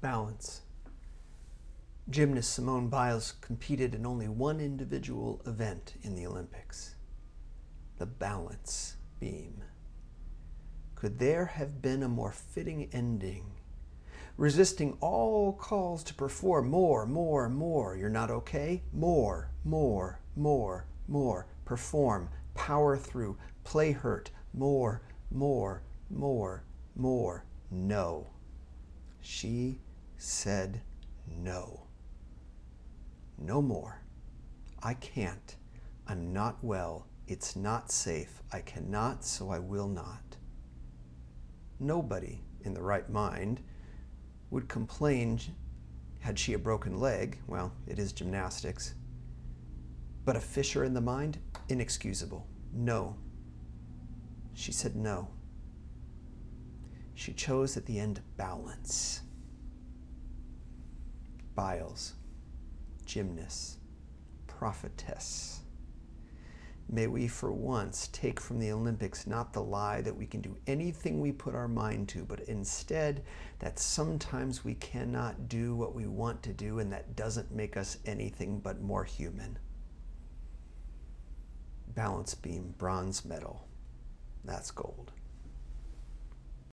balance. Gymnast Simone Biles competed in only one individual event in the Olympics the balance beam. Could there have been a more fitting ending? Resisting all calls to perform more, more, more. You're not okay? More, more, more, more. Perform, power through, play hurt. More, more, more, more. No. She said no. No more. I can't. I'm not well. It's not safe. I cannot, so I will not. Nobody in the right mind would complain had she a broken leg. Well, it is gymnastics. But a fissure in the mind? Inexcusable. No. She said no. She chose at the end balance. Biles, gymnast, prophetess. May we for once take from the Olympics not the lie that we can do anything we put our mind to, but instead that sometimes we cannot do what we want to do and that doesn't make us anything but more human. Balance beam, bronze medal. That's gold.